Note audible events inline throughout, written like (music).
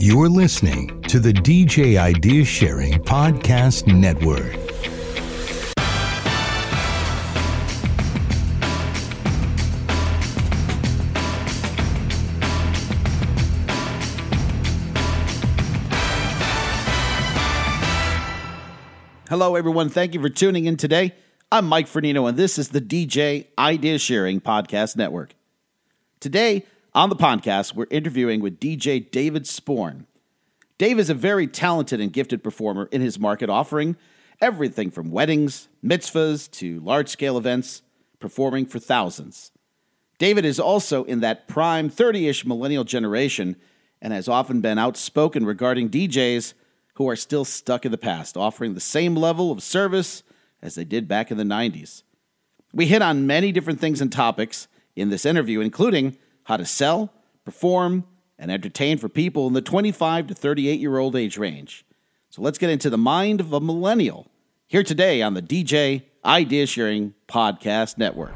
You're listening to the DJ Idea Sharing Podcast Network. Hello, everyone. Thank you for tuning in today. I'm Mike Fernino, and this is the DJ Idea Sharing Podcast Network. Today on the podcast, we're interviewing with DJ David Sporn. Dave is a very talented and gifted performer in his market, offering everything from weddings, mitzvahs, to large scale events, performing for thousands. David is also in that prime 30 ish millennial generation and has often been outspoken regarding DJs who are still stuck in the past, offering the same level of service as they did back in the 90s. We hit on many different things and topics in this interview, including how to sell, perform, and entertain for people in the 25 to 38 year old age range. So let's get into the mind of a millennial here today on the DJ Idea Sharing Podcast Network.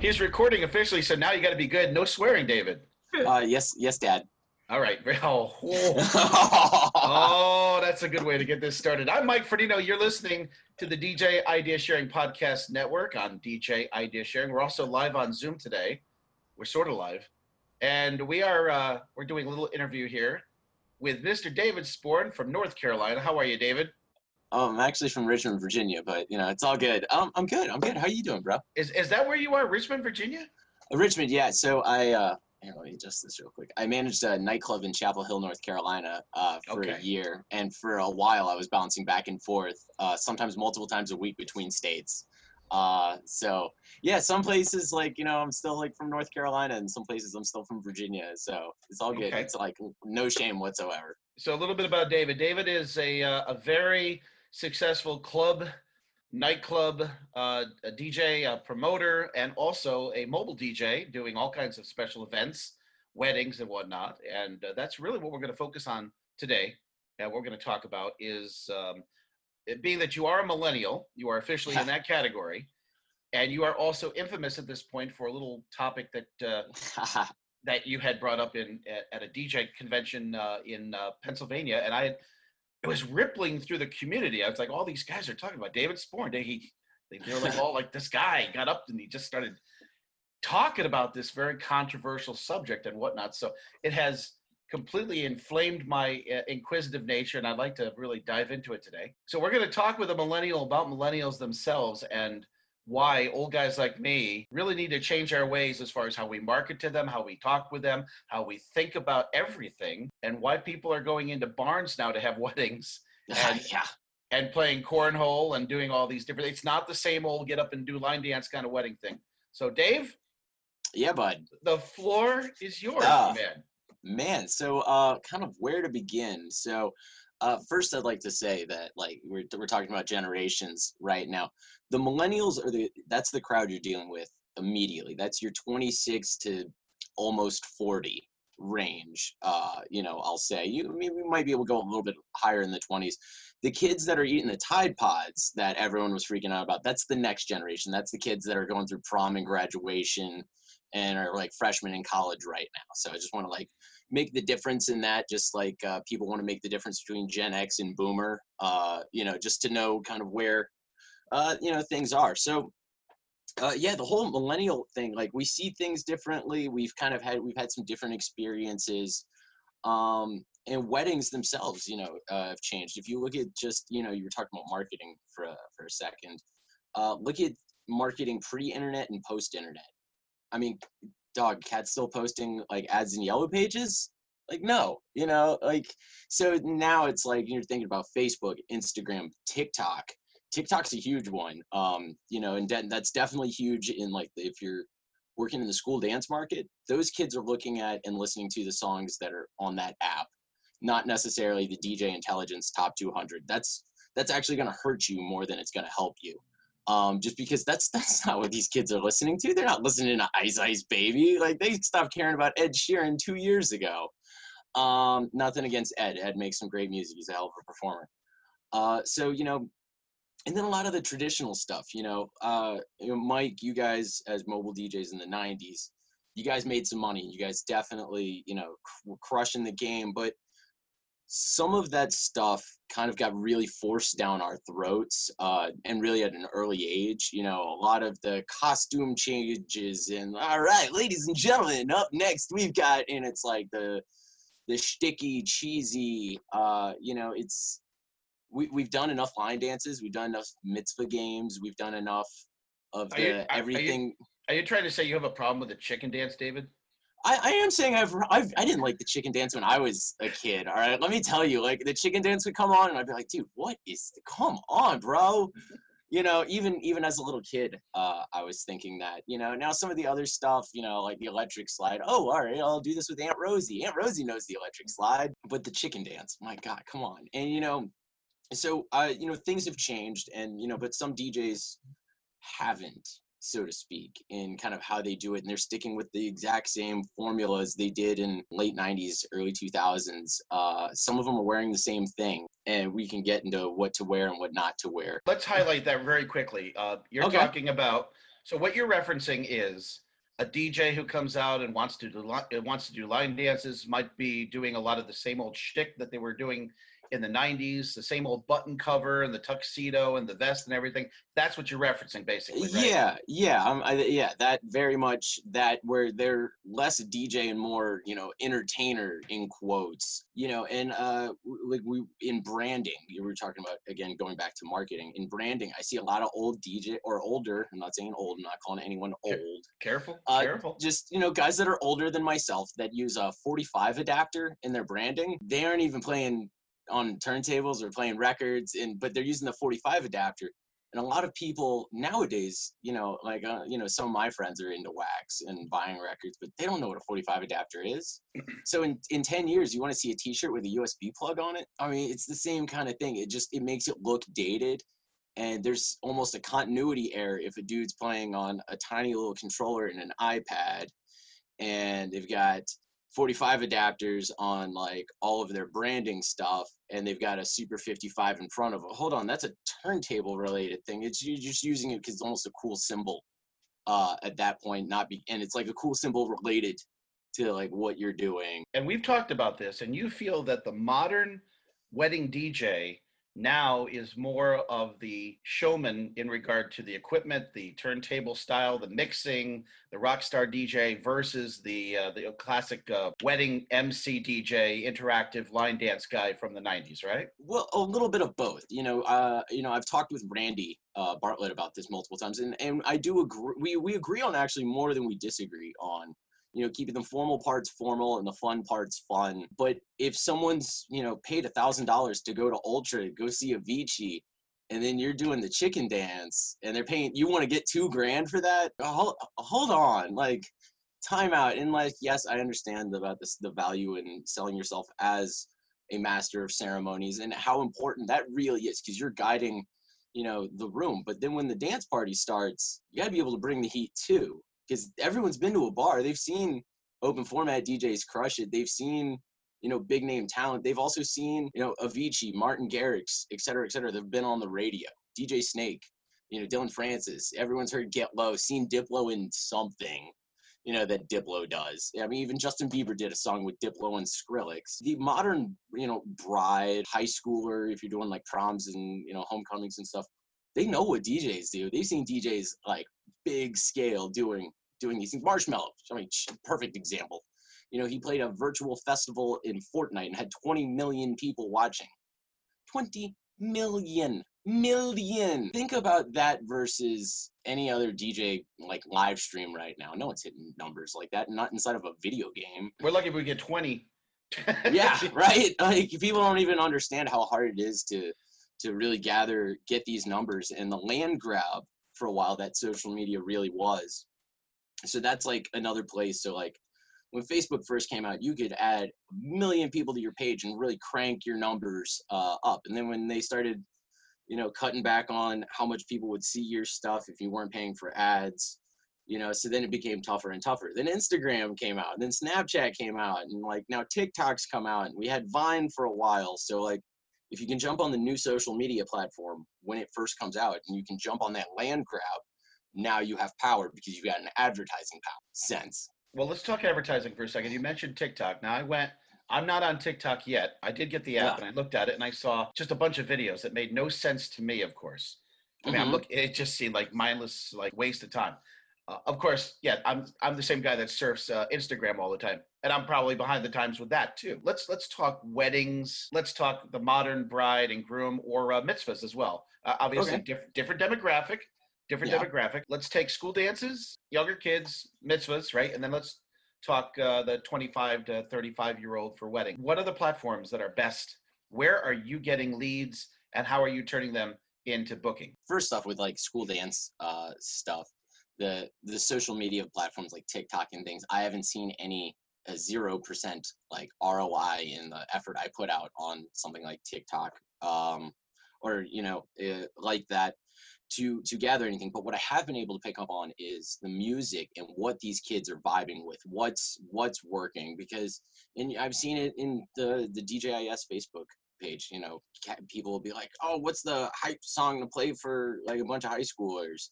He's recording officially, so now you got to be good. No swearing, David. Uh, yes, yes, Dad. All right. Oh, (laughs) oh. (laughs) oh, that's a good way to get this started. I'm Mike Ferdino. You're listening to the DJ Idea Sharing Podcast Network on DJ Idea Sharing. We're also live on Zoom today. We're sort of live, and we are uh, we're doing a little interview here with Mr. David Sporn from North Carolina. How are you, David? Oh, I'm actually from Richmond, Virginia, but you know it's all good. Um, I'm good. I'm good. How are you doing, bro? Is is that where you are, Richmond, Virginia? Uh, Richmond, yeah. So I uh, here, let me adjust this real quick. I managed a nightclub in Chapel Hill, North Carolina, uh, for Okay. a year, and for a while I was bouncing back and forth, uh, sometimes multiple times a week between states. Uh, so yeah, some places like you know I'm still like from North Carolina, and some places I'm still from Virginia. So it's all good. Okay. It's like no shame whatsoever. So a little bit about David. David is a uh, a very successful club, nightclub uh, a DJ, a promoter, and also a mobile DJ, doing all kinds of special events, weddings, and whatnot. And uh, that's really what we're going to focus on today. And we're going to talk about is um, it being that you are a millennial, you are officially in (laughs) that category, and you are also infamous at this point for a little topic that. Uh, (laughs) that you had brought up in at, at a DJ convention uh, in uh, Pennsylvania, and I had, it was rippling through the community. I was like, all these guys are talking about David Sporn. They he they, they were like, (laughs) all like this guy got up and he just started talking about this very controversial subject and whatnot. So it has completely inflamed my uh, inquisitive nature, and I'd like to really dive into it today. So we're going to talk with a millennial about millennials themselves and why old guys like me really need to change our ways as far as how we market to them, how we talk with them, how we think about everything, and why people are going into barns now to have (laughs) weddings and, yeah. and playing cornhole and doing all these different. It's not the same old get up and do line dance kind of wedding thing. So, Dave, Yeah, bud. the floor is yours, Ah. man. Man, so uh, kind of where to begin? So, uh, first, I'd like to say that like we're we're talking about generations right now. The millennials are the that's the crowd you're dealing with immediately. That's your 26 to almost 40 range. Uh, you know, I'll say you we might be able to go a little bit higher in the 20s. The kids that are eating the Tide Pods that everyone was freaking out about. That's the next generation. That's the kids that are going through prom and graduation and are like freshmen in college right now. So I just want to like make the difference in that just like uh, people want to make the difference between gen x and boomer uh, you know just to know kind of where uh, you know things are. So uh, yeah the whole millennial thing like we see things differently. We've kind of had we've had some different experiences um, and weddings themselves you know uh, have changed. If you look at just you know you were talking about marketing for for a second uh, look at marketing pre-internet and post-internet. I mean dog cat's still posting like ads in yellow pages? Like no you know like so now it's like you're thinking about facebook instagram tiktok tiktok's a huge one um you know and de- that's definitely huge in like if you're working in the school dance market those kids are looking at and listening to the songs that are on that app not necessarily the dj intelligence top 200 that's that's actually going to hurt you more than it's going to help you um, just because that's that's not what these kids are listening to. They're not listening to Ice Ice Baby. Like they stopped caring about Ed Sheeran two years ago. Um, nothing against Ed. Ed makes some great music. He's a hell of a performer. Uh, so you know, and then a lot of the traditional stuff. You know, uh, you know, Mike, you guys as mobile DJs in the '90s, you guys made some money. You guys definitely, you know, were crushing the game, but some of that stuff kind of got really forced down our throats uh, and really at an early age you know a lot of the costume changes and all right ladies and gentlemen up next we've got and it's like the the sticky cheesy uh, you know it's we, we've done enough line dances we've done enough mitzvah games we've done enough of the Are you- are- are you- everything Are you trying to say you have a problem with the chicken dance, David? I, I am saying I've, I've I didn't like the chicken dance when I was a kid. All right, let me tell you, like the chicken dance would come on, and I'd be like, dude, what is? The, come on, bro. You know, even even as a little kid, uh, I was thinking that. You know, now some of the other stuff, you know, like the electric slide. Oh, all right, I'll do this with Aunt Rosie. Aunt Rosie knows the electric slide, but the chicken dance, my God, come on. And you know, so uh, you know, things have changed, and you know, but some DJs haven't so to speak, in kind of how they do it. And they're sticking with the exact same formulas they did in late 90s, early 2000s. Uh, some of them are wearing the same thing, and we can get into what to wear and what not to wear. Let's highlight that very quickly. Uh, you're Okay. talking about so what you're referencing is a DJ who comes out and wants to do wants to do line dances might be doing a lot of the same old shtick that they were doing in the 90s, the same old button cover and the tuxedo and the vest and everything. That's what you're referencing, basically. Right? Yeah, yeah, um, I, yeah. That very much that where they're less DJ and more, you know, entertainer in quotes. You know, and uh, like we in branding, you were talking about again going back to marketing. In branding, I see a lot of old DJ or older. I'm not saying old. I'm not calling anyone old. Careful. Uh, careful. Just you know, guys that are older than myself that use a 45 adapter in their branding. They aren't even playing on turntables or playing records, and but they're using the 45 adapter. And a lot of people nowadays, you know, like uh, you know, some of my friends are into wax and buying records, but they don't know what a 45 adapter is. (clears throat) so in in 10 years, you want to see a T-shirt with a USB plug on it? I mean, it's the same kind of thing. It just it makes it look dated and there's almost a continuity error if a dude's playing on a tiny little controller and an iPad and they've got 45 adapters on like all of their branding stuff and they've got a super 55 in front of it. Hold on, that's a turntable related thing. It's you're just using it because it's almost a cool symbol uh at that point not be and it's like a cool symbol related to like what you're doing. and we've talked about this, and you feel that the modern wedding DJ now is more of the showman in regard to the equipment, the turntable style, the mixing, the rock star DJ versus the uh, the classic uh, wedding MC DJ, interactive line dance guy from the '90s, right? Well, a little bit of both. You know, uh, you know, I've talked with Randy uh, Bartlett about this multiple times, and, and I do agree. We we agree on actually more than we disagree on. You know, keeping the formal parts formal and the fun parts fun. But if someone's you know paid a thousand dollars to go to Ultra go see Avicii, and then you're doing the chicken dance, and they're paying, you want to get two grand for that? Hold, hold on, like time out. And like, yes, I understand about this the value in selling yourself as a master of ceremonies and how important that really is because you're guiding you know the room but then when the dance party starts you got to be able to bring the heat too because everyone's been to a bar they've seen open format djs crush it they've seen you know big name talent they've also seen you know avicii martin garrix et cetera et cetera they've been on the radio dj snake you know dillon francis everyone's heard get low seen diplo in something you know that Diplo does. I mean, even Justin Bieber did a song with Diplo and Skrillex. The modern, you know, bride, high schooler, if you're doing like proms and you know homecomings and stuff, they know what DJs do. They've seen DJs like big scale doing doing these things. Marshmello, I mean, perfect example. You know, he played a virtual festival in Fortnite and had 20 million people watching. 20 million million think about that versus any other dj like live stream right now no one's hitting numbers like that not inside of a video game We're lucky if we get 20. (laughs) yeah right like people don't even understand how hard it is to to really gather get these numbers and the land grab for a while that social media really was so that's like another place so like when facebook first came out you could add a million people to your page and really crank your numbers uh, up. And then when they started you know cutting back on how much people would see your stuff if you weren't paying for ads you know so then it became tougher and tougher. Then instagram came out and then snapchat came out and like now tiktok's come out and we had vine for a while. So like if you can jump on the new social media platform when it first comes out and you can jump on that land grab now you have power because you've got an advertising power sense Well, let's talk advertising for a second. You mentioned TikTok. Now, I went. I'm not on TikTok yet. I did get the app Yeah. and I looked at it and I saw just a bunch of videos that made no sense to me. Of course, I mean, I'm Mhm. look. It just seemed like mindless, like waste of time. Uh, of course, yeah, I'm I'm the same guy that surfs uh, Instagram all the time, and I'm probably behind the times with that too. Let's let's talk weddings. Let's talk the modern bride and groom, or uh, mitzvahs as well. Uh, obviously, Okay. diff- different demographic, different Yeah. demographic. Let's take school dances, younger kids, mitzvahs, right, and then let's talk uh, the 25 to 35 year old for wedding. What are the platforms that are best? Where are you getting leads, and how are you turning them into booking? first off with like school dance uh, stuff the the social media platforms like tiktok and things i haven't seen any zero percent like roi in the effort i put out on something like tiktok um, or you know uh, like that to to gather anything but what i have been able to pick up on is the music and what these kids are vibing with what's what's working because and i've seen it in the the djis facebook page you know people will be like oh what's the hype song to play for like a bunch of high schoolers?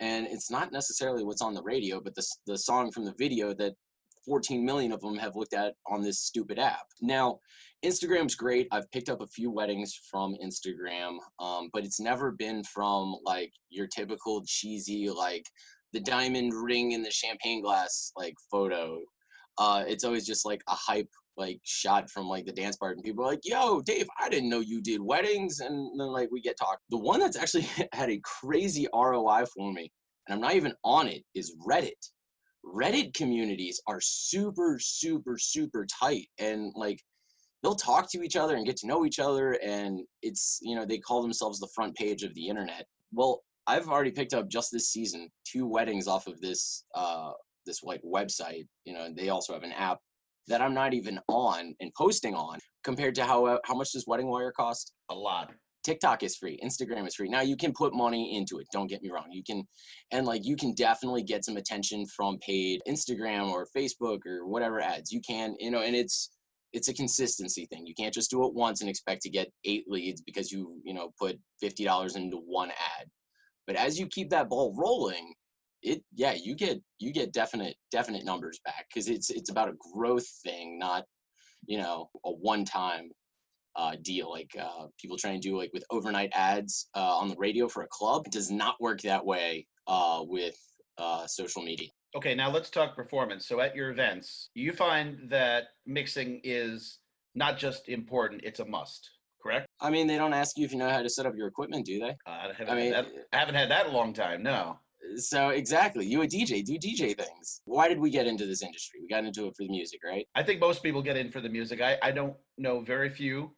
And it's not necessarily what's on the radio but the, the song from the video that 14 million of them have looked at on this stupid app. Now instagram's great. I've picked up a few weddings from instagram um, but it's never been from like your typical cheesy like the diamond ring in the champagne glass like photo. Uh, it's always just like a hype like shot from like the dance part and people are like yo dave i didn't know you did weddings. And then like we get talk the one that's actually (laughs) had a crazy roi for me and i'm not even on it is reddit. Reddit communities are super super super tight and like they'll talk to each other and get to know each other and it's you know they call themselves the front page of the internet well i've already picked up just this season two weddings off of this uh this like website you know and they also have an app that i'm not even on and posting on compared to how how much does wedding wire cost A lot. TikTok is free, Instagram is free. Now you can put money into it. Don't get me wrong. You can, and like you can definitely get some attention from paid Instagram or Facebook or whatever ads. You can, you know, and it's it's a consistency thing. You can't just do it once and expect to get eight leads because you you know put fifty dollars into one ad. But as you keep that ball rolling, it yeah you get you get definite definite numbers back because it's it's about a growth thing, not you know a one time uh, deal like uh, people try and do like with overnight ads uh, on the radio for a club it does not work that way uh, with uh, social media Okay, now let's talk performance. So at your events, you find that mixing is not just important, it's a must, correct? i mean they don't ask you if you know how to set up your equipment do they Uh, I, haven't i mean had that, I haven't had that a long time, no. so exactly you a dj do dj things why did we get into this industry we got into it for the music right I think most people get in for the music. I, I don't know very few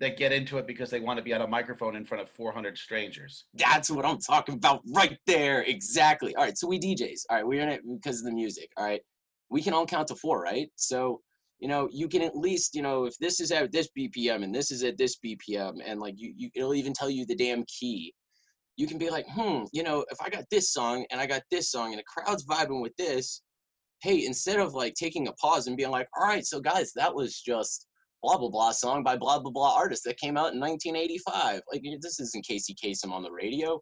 that get into it because they want to be on a microphone in front of 400 strangers. That's what I'm talking about right there. Exactly. All right. So we DJs. All right. We're in it because of the music. All right. We can all count to four, right? So, you know, you can at least, you know, if this is at this BPM and this is at this BPM and like you, you it'll even tell you the damn key. You can be like, hmm, you know, if I got this song and I got this song and the crowd's vibing with this, hey, instead of like taking a pause and being like, all right, so guys, that was just blah blah blah song by blah blah blah artist that came out in 1985. Like this isn't Casey Kasem on the radio.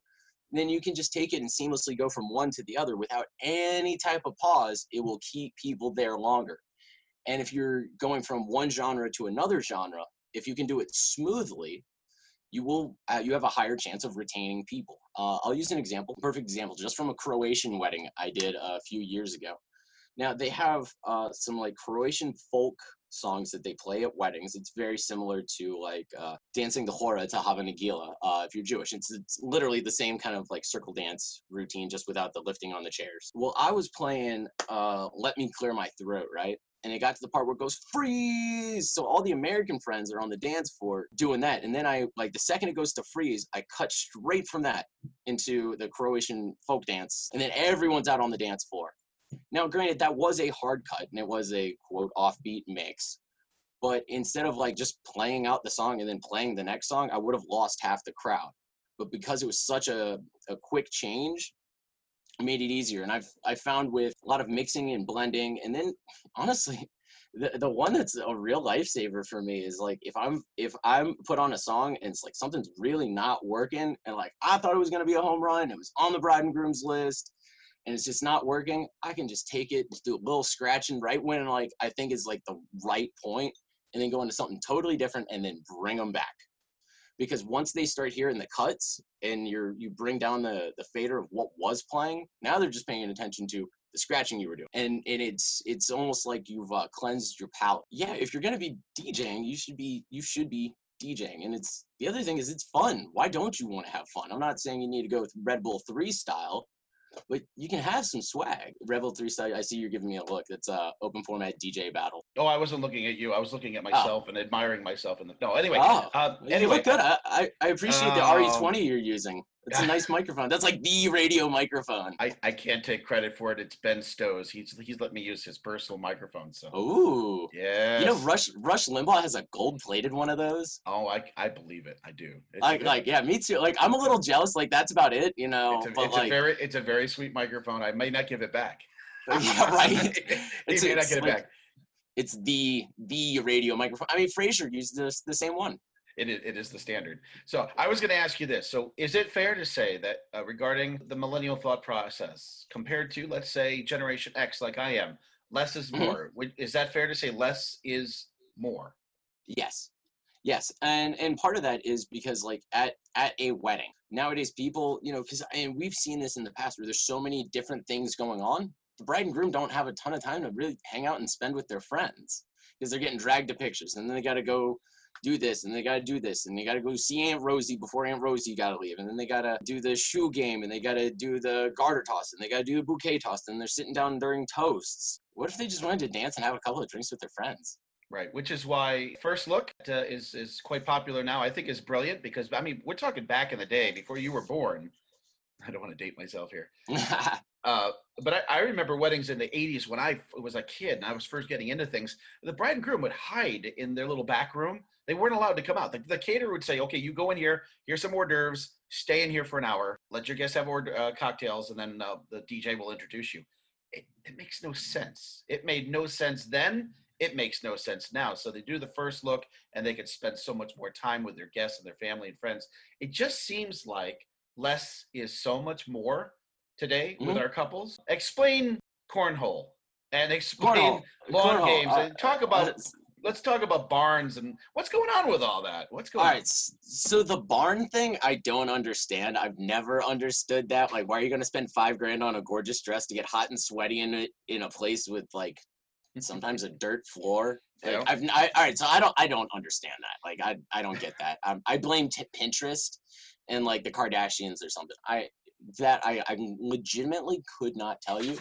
Then you can just take it and seamlessly go from one to the other without any type of pause. It will keep people there longer. And if you're going from one genre to another genre, if you can do it smoothly, you will uh, you have a higher chance of retaining people. Uh, I'll use an example, perfect example, just from a Croatian wedding I did a few years ago. Now they have uh, some like Croatian folk songs that they play at weddings. It's very similar to like uh, dancing the hora to Hava Nagila uh, if you're Jewish. It's, it's literally the same kind of like circle dance routine, just without the lifting on the chairs. Well, I was playing uh, "Let Me Clear My Throat," right? And it got to the part where it goes freeze. So all the American friends are on the dance floor doing that. And then I like the second it goes to freeze, I cut straight from that into the Croatian folk dance. And then everyone's out on the dance floor. Now, granted, that was a hard cut and it was a quote offbeat mix. But instead of like just playing out the song and then playing the next song, I would have lost half the crowd. But because it was such a, a quick change, it made it easier. And I've I found with a lot of mixing and blending, and then honestly, the the one that's a real lifesaver for me is like if I'm if I'm put on a song and it's like something's really not working, and like I thought it was gonna be a home run, it was on the bride and groom's list, and it's just not working, I can just take it, do a little scratching right when like I think is like the right point, and then go into something totally different, and then bring them back. Because once they start hearing the cuts and you're you bring down the the fader of what was playing, now they're just paying attention to the scratching you were doing, and and it's it's almost like you've uh, cleansed your palate. Yeah, if you're gonna be DJing, you should be you should be DJing, and it's the other thing is it's fun. Why don't you want to have fun? I'm not saying you need to go with Red Bull three style, but you can have some swag. Bull three style. I see you're giving me a look. It's a open format DJ battle. Oh, I wasn't looking at you. I was looking at myself and admiring myself. In the no, anyway. Oh, uh, You anyway, look good. I, I, I appreciate the Um, RE20 you're using. (laughs) It's a nice microphone. That's like the radio microphone. I, I can't take credit for it. It's Ben Stowe's. He's he's let me use his personal microphone. So Ooh. yeah. You know, Rush Rush Limbaugh has a gold plated one of those. Oh, I, I believe it. I do. It's Like, like, yeah, me too. Like, I'm a little jealous. Like, that's about it, you know. it's, a, it's like, a very it's a very sweet microphone. I may not give it back. (laughs) yeah, right. (laughs) It's- may not get it back. It's the the radio microphone. I mean, Frasier used this the same one. It is, it is the standard. So I was going to ask you this. So is it fair to say that uh, regarding the millennial thought process compared to, let's say, Generation X, like I am, less is Mhm. more? Would Is that fair to say less is more? Yes, yes, and and part of that is because like at at a wedding nowadays, people you know because and we've seen this in the past where there's so many different things going on. The bride and groom don't have a ton of time to really hang out and spend with their friends because they're getting dragged to pictures, and then they got to go do this, and they got to do this, and they got to go see Aunt Rosie before Aunt Rosie got to leave, and then they got to do the shoe game, and they got to do the garter toss, and they got to do the bouquet toss, and they're sitting down during toasts. What if they just wanted to dance and have a couple of drinks with their friends? Right, which is why First Look uh, is is quite popular now. I think is brilliant because I mean we're talking back in the day before you were born. (laughs) I don't want to date myself here, (laughs) uh, but I, I remember weddings in the '80s when I was a kid and I was first getting into things. The bride and groom would hide in their little back room. They weren't allowed to come out. The, the caterer would say, "Okay, you go in here. Here's some hors d'oeuvres. Stay in here for an hour. Let your guests have hors uh, cocktails, and then uh, the DJ will introduce you." It, it makes no sense. It made no sense then it makes no sense now. So they do the first look and they could spend so much more time with their guests and their family and friends. It just seems like less is so much more today with Mhm. our couples. Explain cornhole and explain Cornhole. lawn Cornhole, games uh, and talk uh, about s- let's talk about barns and what's going on with all that. What's going All on? right, so the barn thing, I don't understand. I've never understood that. Like, why are you gonna spend five grand on a gorgeous dress to get hot and sweaty in it in a place with like sometimes a dirt floor? Like, Yeah. I've I, all right, so I don't I don't understand that. Like, I I don't get that. Um, I blame t- Pinterest and like the Kardashians or something. I that I I legitimately could not tell you.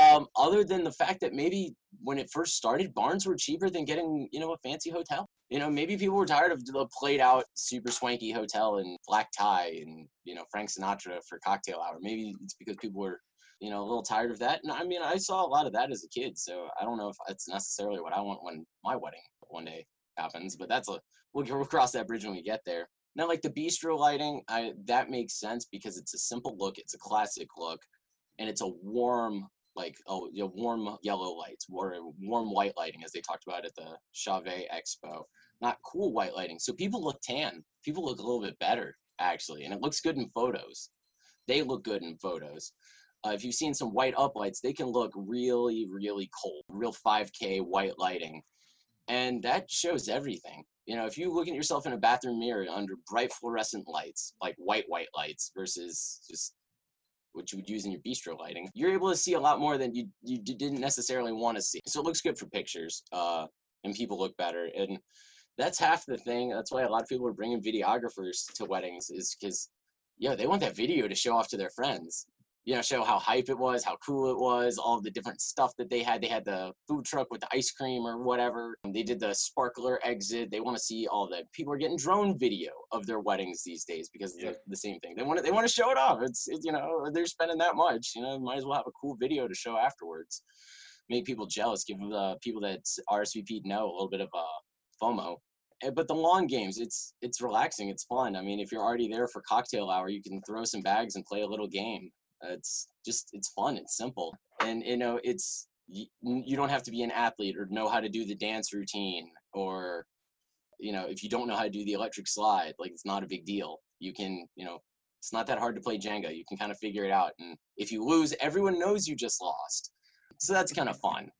Um, other than the fact that maybe when it first started, barns were cheaper than getting you know a fancy hotel you know, maybe people were tired of the played out super swanky hotel and black tie and, you know, Frank Sinatra for cocktail hour. Maybe it's because people were, you know, a little tired of that. And I mean, I saw a lot of that as a kid. So I don't know if it's necessarily what I want when my wedding one day happens, but that's a, we'll, we'll cross that bridge when we get there. Now, like the bistro lighting, I, that makes sense because it's a simple look, it's a classic look, and it's a warm, like oh, you know, warm yellow lights, or warm white lighting, as they talked about at the Chauvet Expo not cool white lighting. So people look tan. People look a little bit better actually, and it looks good in photos. They look good in photos. Uh, if you've seen some white uplights, they can look really, really cold, real 5K white lighting, and that shows everything. You know, if you look at yourself in a bathroom mirror under bright fluorescent lights, like white white lights, versus just what you would use in your bistro lighting, you're able to see a lot more than you you didn't necessarily want to see. So it looks good for pictures, uh, and people look better. And that's half the thing. That's why a lot of people are bringing videographers to weddings, is because, yeah, they want that video to show off to their friends. You know, show how hype it was, how cool it was, all the different stuff that they had. They had the food truck with the ice cream or whatever. They did the sparkler exit. They want to see all that. People are getting drone video of their weddings these days because Yeah. the, the same thing. They want to, they want to show it off. It's, it's you know they're spending that much. You know, might as well have a cool video to show afterwards. Make people jealous. Give the people that RSVP know a little bit of uh, FOMO. Eh, But the lawn games, it's it's relaxing. It's fun. I mean, if you're already there for cocktail hour, you can throw some bags and play a little game. It's just it's fun. It's simple, and you know it's you, you don't have to be an athlete or know how to do the dance routine or you know if you don't know how to do the electric slide like it's not a big deal you can you know It's not that hard to play Jenga. You can kind of figure it out. And if you lose, everyone knows you just lost. So that's kind of fun.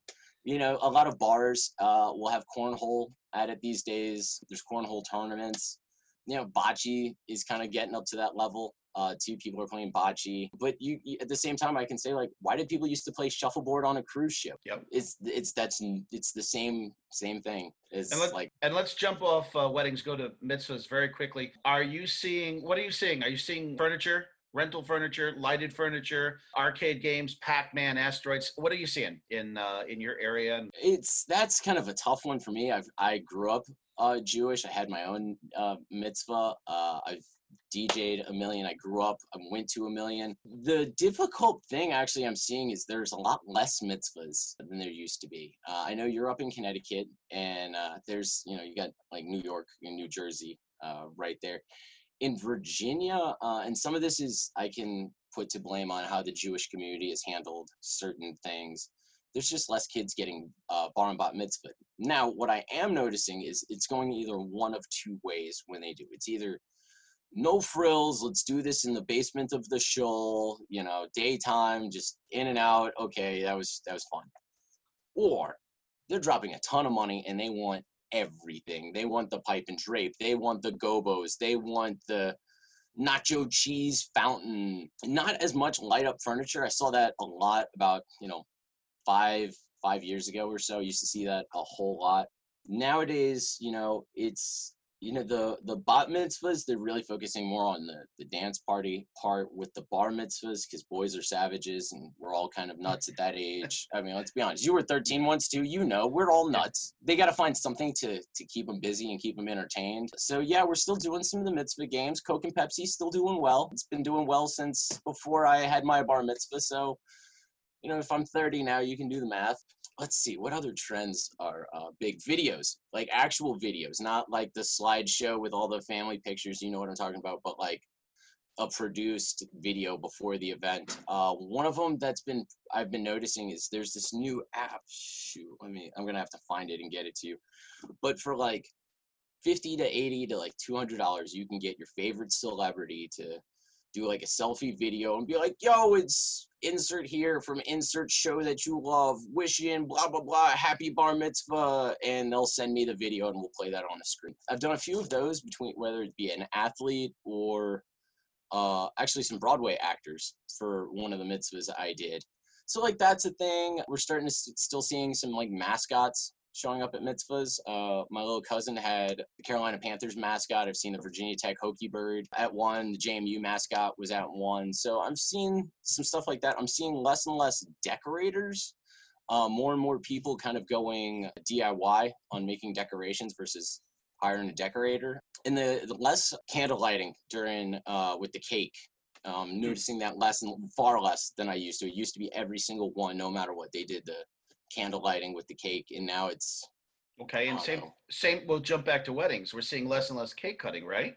You know, a lot of bars uh, will have cornhole at it these days. There's cornhole tournaments. You know, bocce is kind of getting up to that level. Uh, two people are playing bocce, but you, you, at the same time, I can say like, why did people used to play shuffleboard on a cruise ship? Yep. It's it's that's it's the same same thing. It's And let- like And let's jump off uh, weddings, go to mitzvahs very quickly. Are you seeing, what are you seeing? Are you seeing furniture, rental furniture, lighted furniture, arcade games, Pac Man, asteroids? What are you seeing in uh, in your area? It's that's kind of a tough one for me. I've I grew up uh, Jewish. I had my own uh, mitzvah. Uh, I've DJ'd a million. I grew up. I went to a million. The difficult thing actually I'm seeing is there's a lot less mitzvahs than there used to be. Uh, I know you're up in Connecticut, and uh, there's you know you got like New York and New Jersey uh, right there. In Virginia, uh, and some of this is I can put to blame on how the Jewish community has handled certain things there's just less kids getting uh, bar and bat mitzvah. Now, what I am noticing is it's going either one of two ways when they do. It's either no frills, let's do this in the basement of the shul, you know, daytime, just in and out. Okay, that was that was fun. Or they're dropping a ton of money and they want everything. They want the pipe and drape. They want the gobos. They want the nacho cheese fountain. Not as much light up furniture. I saw that a lot about, you know, five five years ago or so. I used to see that a whole lot. Nowadays, you know, it's you know the the bat mitzvahs. They're really focusing more on the the dance party part with the bar mitzvahs because boys are savages and we're all kind of nuts at that age. I mean, let's be honest. You were 13 once too. You know, we're all nuts. They got to find something to to keep them busy and keep them entertained. So yeah, we're still doing some of the mitzvah games. Coke and Pepsi still doing well. It's been doing well since before I had my bar mitzvah. So you know, if I'm 30 now, you can do the math. Let's see what other trends are uh, big. Videos, like actual videos, not like the slideshow with all the family pictures. You know what I'm talking about, but like a produced video before the event. Uh, one of them that's been I've been noticing is there's this new app. Shoot, let me. I'm gonna have to find it and get it to you. But for like 50 to 80 to like 200 dollars, you can get your favorite celebrity to do like a selfie video and be like, yo, it's insert here from insert show that you love, wishing blah blah blah, happy bar mitzvah, and they'll send me the video and we'll play that on the screen. I've done a few of those between whether it be an athlete or uh, actually some Broadway actors for one of the mitzvahs I did. So like that's a thing. We're starting to s- still seeing some like mascots showing up at mitzvahs. Uh, my little cousin had the Carolina Panthers mascot. I've seen the Virginia Tech Hokie Bird at one. The JMU mascot was at one. So I'm seeing some stuff like that. I'm seeing less and less decorators. Uh, more and more people kind of going DIY on making decorations versus hiring a decorator. And the, the less candle lighting during uh, with the cake. Um, noticing that less and far less than I used to. It used to be every single one, no matter what they did the candle lighting with the cake, and now it's okay, and same no. same. We'll jump back to weddings. We're seeing less and less cake cutting, right?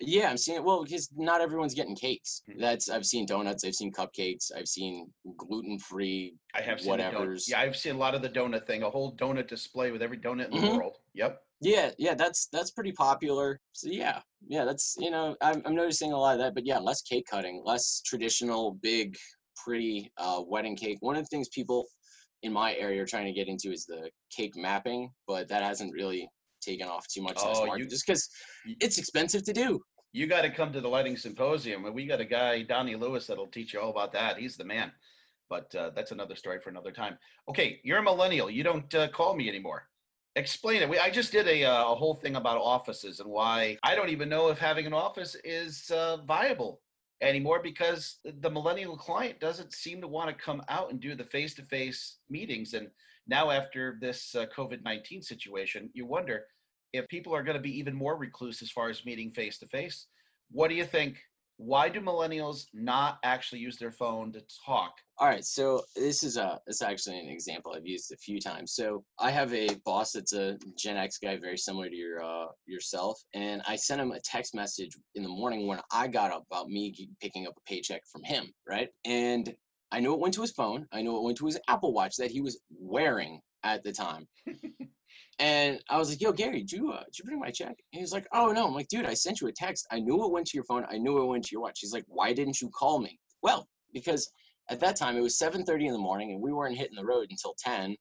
yeah, I'm seeing it. well because not everyone's getting cakes. Mhm. That's I've seen donuts, I've seen cupcakes, I've seen gluten free. I have seen. Whatever's- Yeah, I've seen a lot of the donut thing. A whole donut display with every donut in the Mhm. world. Yep. Yeah, yeah, that's that's pretty popular. So yeah, yeah, that's you know I'm I'm noticing a lot of that. But yeah, less cake cutting, less traditional big pretty uh, wedding cake. One of the things people in my area are trying to get into is the cake mapping, but that hasn't really taken off too much. Oh, you- just because it's expensive to do. You got to come to the lighting symposium, and we got a guy, Donnie Lewis, that'll teach you all about that. He's the man. But uh, that's another story for another time. Okay, you're a millennial. You don't uh, call me anymore. Explain it. We, I just did a, uh, a whole thing about offices and why I don't even know if having an office is uh, viable anymore because the millennial client doesn't seem to want to come out and do the face-to-face meetings. And now, after this uh, COVID nineteen situation, you wonder if people are going to be even more recluse as far as meeting face to face. What do you think? Why do millennials not actually use their phone to talk? All right, so this is a it's actually an example I've used a few times. So I have a boss that's a Gen X guy, very similar to your uh, yourself, and I sent him a text message in the morning when I got up about me picking up a paycheck from him, right? And I know it went to his phone. I know it went to his Apple Watch that he was wearing at the time. (laughs) And I was like, "Yo, Gary, did you uh, did you bring my check?" And he was like, "Oh no." I'm like, "Dude, I sent you a text. I knew it went to your phone. I knew it went to your watch." He's like, "Why didn't you call me?" Well, because at that time it was 7:30 in the morning and we weren't hitting the road until 10.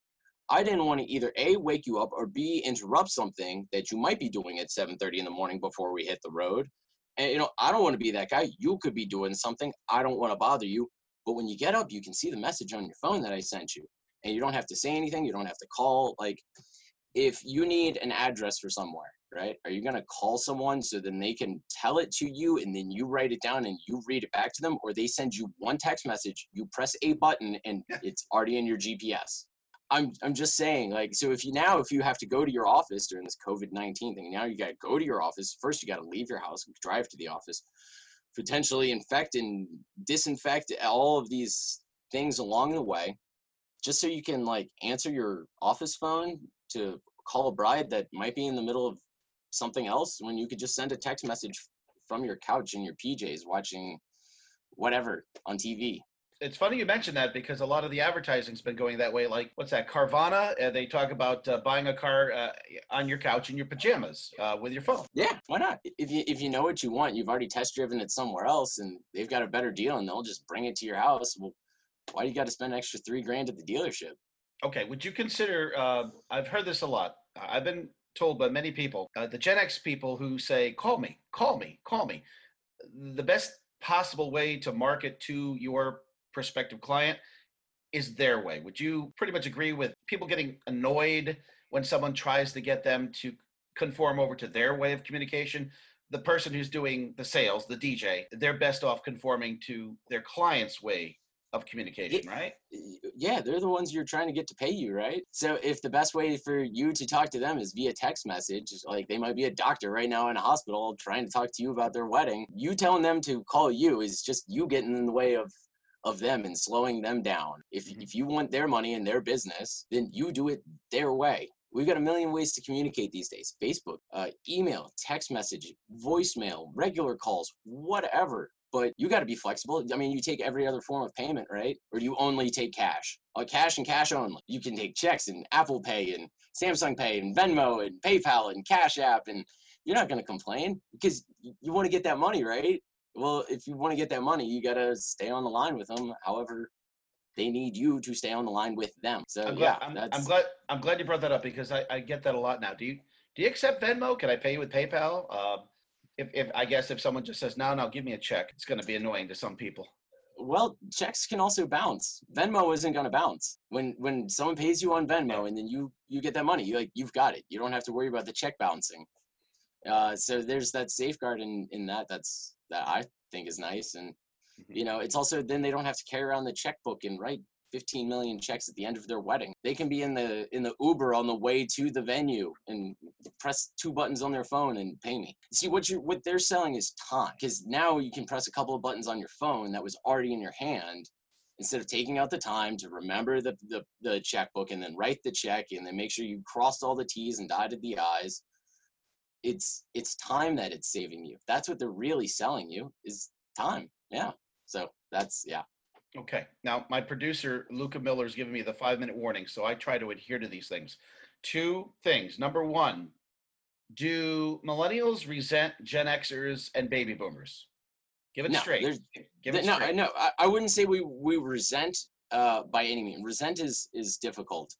I didn't want to either a wake you up or b interrupt something that you might be doing at 7:30 in the morning before we hit the road. And you know, I don't want to be that guy. You could be doing something. I don't want to bother you. But when you get up, you can see the message on your phone that I sent you, and you don't have to say anything. You don't have to call. Like, if you need an address for somewhere, right? Are you gonna call someone so then they can tell it to you, and then you write it down and you read it back to them, or they send you one text message, you press a button, and it's already in your GPS? I'm I'm just saying, like, so if you now if you have to go to your office during this COVID nineteen thing, now you got to go to your office. First, you got to leave your house, and drive to the office, potentially infect and disinfect all of these things along the way, just so you can like answer your office phone to call a bride that might be in the middle of something else when you could just send a text message from your couch in your PJs watching whatever on TV it's funny you mentioned that because a lot of the advertising's been going that way. Like, what's that? Carvana. Uh, they talk about uh, buying a car uh, on your couch in your pajamas uh, with your phone. Yeah, why not? If you if you know what you want, you've already test driven it somewhere else, and they've got a better deal, and they'll just bring it to your house. Well, why do you got to spend extra three grand at the dealership? Okay, would you consider? Uh, I've heard this a lot. I've been told by many people, uh, the Gen X people who say, "Call me, call me, call me." The best possible way to market to your prospective client is their way. Would you pretty much agree with people getting annoyed when someone tries to get them to conform over to their way of communication? The person who's doing the sales, the DJ, they're best off conforming to their client's way of communication, yeah, right? Yeah, they're the ones you're trying to get to pay you, right? So if the best way for you to talk to them is via text message, like they might be a doctor right now in a hospital trying to talk to you about their wedding, you telling them to call you is just you getting in the way of of them and slowing them down. If, mm-hmm. if you want their money and their business, then you do it their way. We've got a million ways to communicate these days Facebook, uh, email, text message, voicemail, regular calls, whatever. But you got to be flexible. I mean, you take every other form of payment, right? Or you only take cash? Uh, cash and cash only. You can take checks and Apple Pay and Samsung Pay and Venmo and PayPal and Cash App. And you're not going to complain because you want to get that money, right? well, if you want to get that money, you got to stay on the line with them. However, they need you to stay on the line with them. So I'm glad, yeah, I'm, I'm, glad I'm glad you brought that up because I, I get that a lot now. Do you do you accept Venmo? Can I pay you with PayPal? Uh, if, if I guess if someone just says no, no, give me a check, it's going to be annoying to some people. Well, checks can also bounce. Venmo isn't going to bounce when when someone pays you on Venmo and then you you get that money. You like you've got it. You don't have to worry about the check bouncing. Uh, so there's that safeguard in in that. That's that I think is nice. And mm-hmm. you know, it's also then they don't have to carry around the checkbook and write 15 million checks at the end of their wedding. They can be in the in the Uber on the way to the venue and press two buttons on their phone and pay me. See what you what they're selling is time because now you can press a couple of buttons on your phone that was already in your hand instead of taking out the time to remember the, the, the checkbook and then write the check and then make sure you crossed all the T's and dotted the I's it's it's time that it's saving you. That's what they're really selling you is time. Yeah. So that's yeah. Okay. Now my producer Luca Miller is giving me the five minute warning, so I try to adhere to these things. Two things. Number one, do millennials resent Gen Xers and baby boomers? Give it no, straight. Give it no, straight. no, I, I wouldn't say we we resent uh, by any means. Resent is is difficult.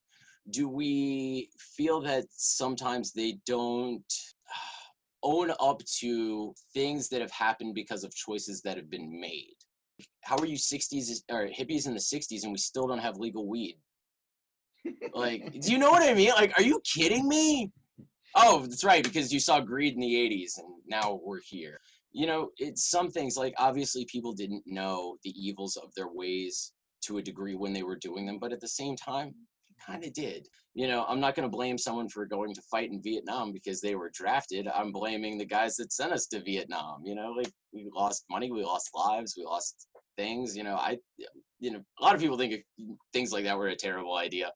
Do we feel that sometimes they don't own up to things that have happened because of choices that have been made. How are you 60s or hippies in the 60s and we still don't have legal weed? Like, (laughs) do you know what I mean? Like, are you kidding me? Oh, that's right, because you saw greed in the 80s and now we're here. You know, it's some things like obviously people didn't know the evils of their ways to a degree when they were doing them, but at the same time, kind of did. You know, I'm not going to blame someone for going to fight in Vietnam because they were drafted. I'm blaming the guys that sent us to Vietnam. You know, like we lost money, we lost lives, we lost things. You know, I, you know, a lot of people think things like that were a terrible idea.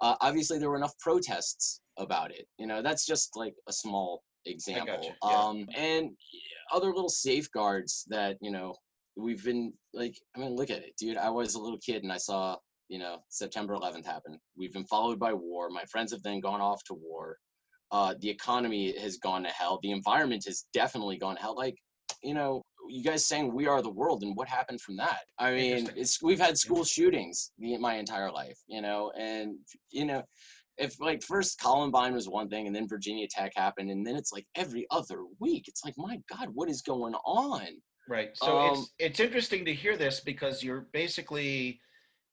Uh, obviously, there were enough protests about it. You know, that's just like a small example. Yeah. Um, and other little safeguards that you know we've been like. I mean, look at it, dude. I was a little kid and I saw you know, September 11th happen. We've been followed by war. My friends have then gone off to war. Uh, the economy has gone to hell. The environment has definitely gone to hell. Like, you know, you guys saying we are the world, and what happened from that? I mean, it's we've had school shootings the, my entire life, you know, and you know, if like first Columbine was one thing, and then Virginia Tech happened, and then it's like every other week. It's like, my God, what is going on? Right. So um, it's it's interesting to hear this because you're basically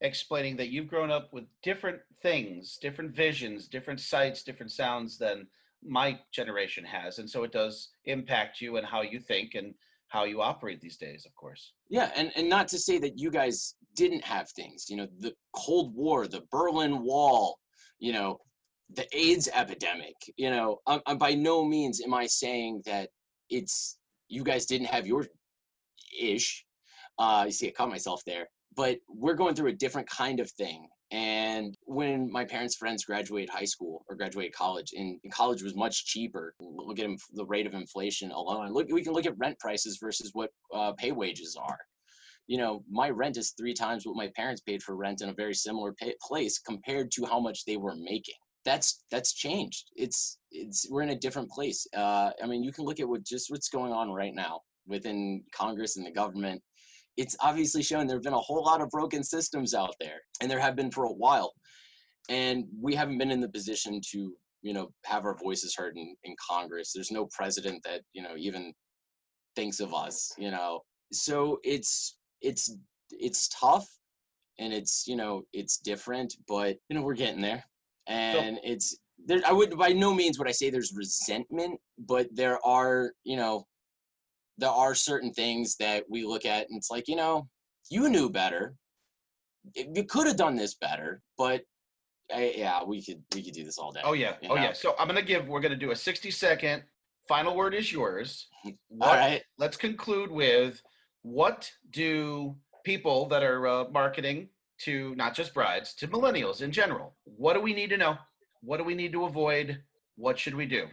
explaining that you've grown up with different things, different visions, different sights, different sounds than my generation has, and so it does impact you and how you think and how you operate these days, of course. Yeah, and and not to say that you guys didn't have things. You know, the Cold War, the Berlin Wall, you know, the AIDS epidemic. You know, I'm, I'm by no means am I saying that it's you guys didn't have your ish. Uh, you see, I caught myself there. But we're going through a different kind of thing. And when my parents' friends graduated high school or graduated college, and, college was much cheaper. Look at the rate of inflation alone. Look, we can look at rent prices versus what uh, pay wages are. You know, my rent is three times what my parents paid for rent in a very similar pay- place compared to how much they were making. That's that's changed. It's it's we're in a different place. Uh, I mean, you can look at what just what's going on right now within Congress and the government, it's obviously shown there have been a whole lot of broken systems out there, and there have been for a while. And we haven't been in the position to, you know, have our voices heard in, in Congress. There's no president that, you know, even thinks of us, you know. So it's it's it's tough and it's, you know, it's different, but you know, we're getting there. And so, it's there I would by no means would I say there's resentment, but there are, you know, there are certain things that we look at and it's like, you know, you knew better. You could have done this better, but I, yeah, we could we could do this all day. Oh yeah, oh know? yeah. So I'm gonna give. We're gonna do a 60 second. Final word is yours. (laughs) What, all right. Let's conclude with what do people that are uh, marketing to not just brides to millennials in general? What do we need to know? What do we need to avoid? What should we do?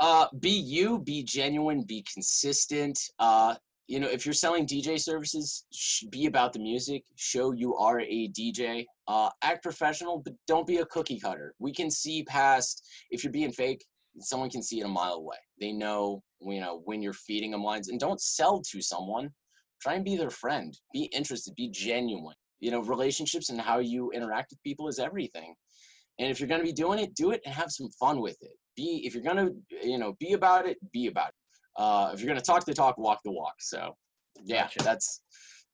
Uh, be you, be genuine, be consistent. Uh, you know, if you're selling DJ services, sh- be about the music. Show you are a DJ. Uh, act professional, but don't be a cookie cutter. We can see past. If you're being fake, someone can see it a mile away. They know, you know, when you're feeding them lines. And don't sell to someone. Try and be their friend. Be interested. Be genuine. You know, relationships and how you interact with people is everything. And if you're going to be doing it, do it and have some fun with it be if you're gonna you know be about it be about it uh, if you're gonna talk the talk walk the walk so yeah gotcha. that's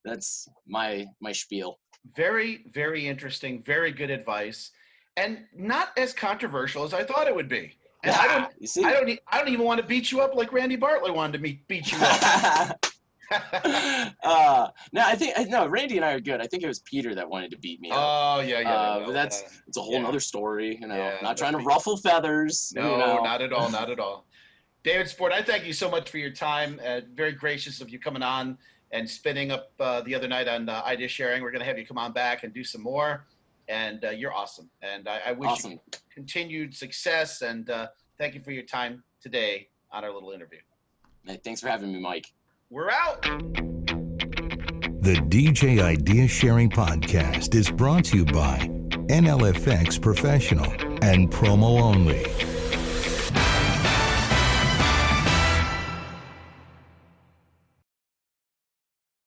that's my my spiel very very interesting very good advice and not as controversial as i thought it would be and I don't? I don't, I don't even want to beat you up like Randy Bartlett wanted to meet, beat you up. (laughs) (laughs) uh, no, I think no. Randy and I are good. I think it was Peter that wanted to beat me. Up. Oh yeah, yeah. Uh, no, but that's it's a whole yeah. other story. You know, yeah, not trying to ruffle feathers. No, you know. not at all, not at all. (laughs) David Sport, I thank you so much for your time. Uh, very gracious of you coming on and spinning up uh, the other night on uh, idea sharing. We're going to have you come on back and do some more. And uh, you're awesome. And I, I wish awesome. you continued success. And uh, thank you for your time today on our little interview. Hey, thanks for having me, Mike. We're out. The DJ Idea Sharing Podcast is brought to you by NLFX Professional and Promo Only.